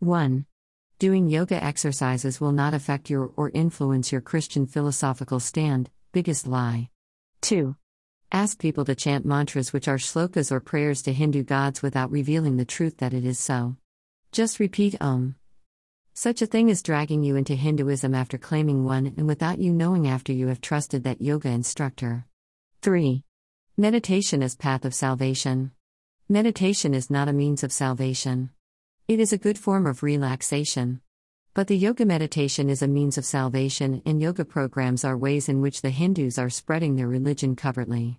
1. Doing yoga exercises will not affect your or influence your Christian philosophical stand, biggest lie. 2. Ask people to chant mantras which are shlokas or prayers to Hindu gods without revealing the truth that it is so. Just repeat Om. Such a thing is dragging you into Hinduism after claiming one and without you knowing after you have trusted that yoga instructor. 3. Meditation is path of salvation. Meditation is not a means of salvation. It is a good form of relaxation. But the yoga meditation is a means of salvation, and yoga programs are ways in which the Hindus are spreading their religion covertly.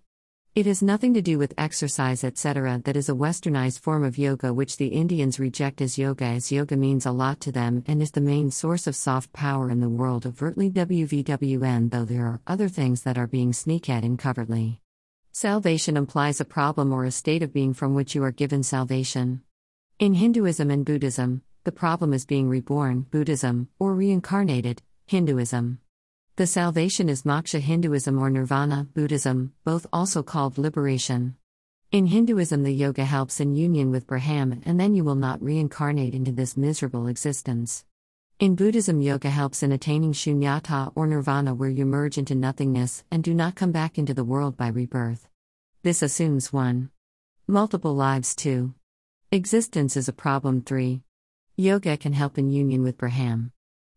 It has nothing to do with exercise, etc., that is a westernized form of yoga which the Indians reject as yoga, as yoga means a lot to them and is the main source of soft power in the world overtly WVWN, though there are other things that are being sneak at in covertly. Salvation implies a problem or a state of being from which you are given salvation. In Hinduism and Buddhism, the problem is being reborn, Buddhism, or reincarnated, Hinduism. The salvation is moksha Hinduism or nirvana, Buddhism, both also called liberation. In Hinduism, the yoga helps in union with Brahman, and then you will not reincarnate into this miserable existence. In Buddhism, yoga helps in attaining shunyata or nirvana, where you merge into nothingness and do not come back into the world by rebirth. This assumes one. Multiple lives, too. Existence is a problem, 3. Yoga can help in union with Brahman.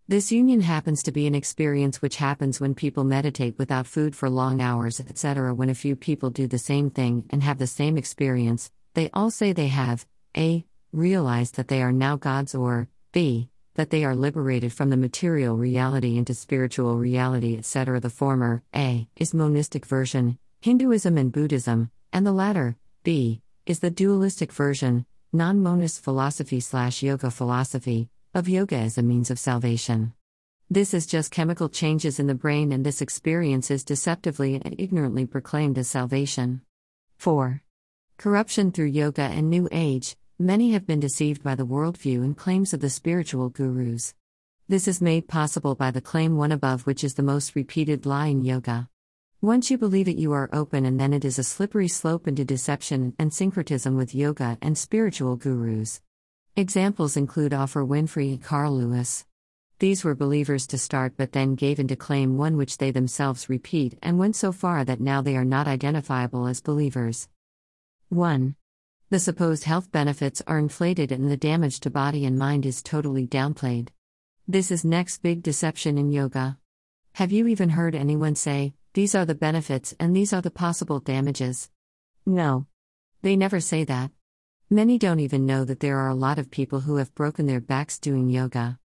This union happens to be an experience which happens when people meditate without food for long hours, etc. When a few people do the same thing and have the same experience, they all say they have a. realized that they are now gods, or b. that they are liberated from the material reality into spiritual reality, etc. The former, a, is monistic version, Hinduism and Buddhism, and the latter, b, is the dualistic version, non monist philosophy slash yoga philosophy, of yoga as a means of salvation. This is just chemical changes in the brain, and this experience is deceptively and ignorantly proclaimed as salvation. 4. Corruption through yoga and New Age. Many have been deceived by the worldview and claims of the spiritual gurus. This is made possible by the claim one above, which is the most repeated lie in yoga. Once you believe it, you are open, and then it is a slippery slope into deception and syncretism with yoga and spiritual gurus. Examples include Oprah Winfrey and Carl Lewis. These were believers to start but then gave in to claim one which they themselves repeat and went so far that now they are not identifiable as believers. 1. The supposed health benefits are inflated and the damage to body and mind is totally downplayed. This is next big deception in yoga. Have you even heard anyone say, these are the benefits and these are the possible damages. No. They never say that. Many don't even know that there are a lot of people who have broken their backs doing yoga.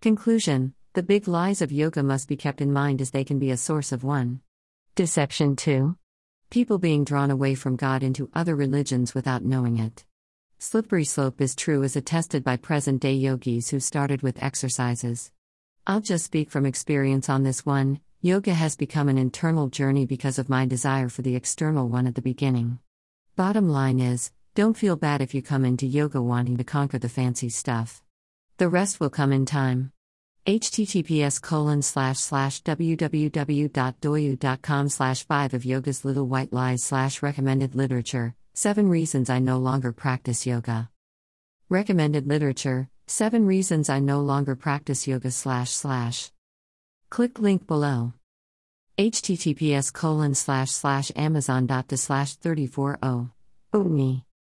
Conclusion The big lies of yoga must be kept in mind as they can be a source of one. Deception 2. People being drawn away from God into other religions without knowing it. Slippery slope is true as attested by present day yogis who started with exercises. I'll just speak from experience on this one. Yoga has become an internal journey because of my desire for the external one at the beginning. Bottom line is, don't feel bad if you come into yoga wanting to conquer the fancy stuff. The rest will come in time. https colon slash slash www.doyu.com slash 5 of yoga's little white lies slash recommended literature 7 reasons i no longer practice yoga recommended literature 7 reasons i no longer practice yoga slash slash Click link below. https colon slash slash amazon dot slash 340. Oh me.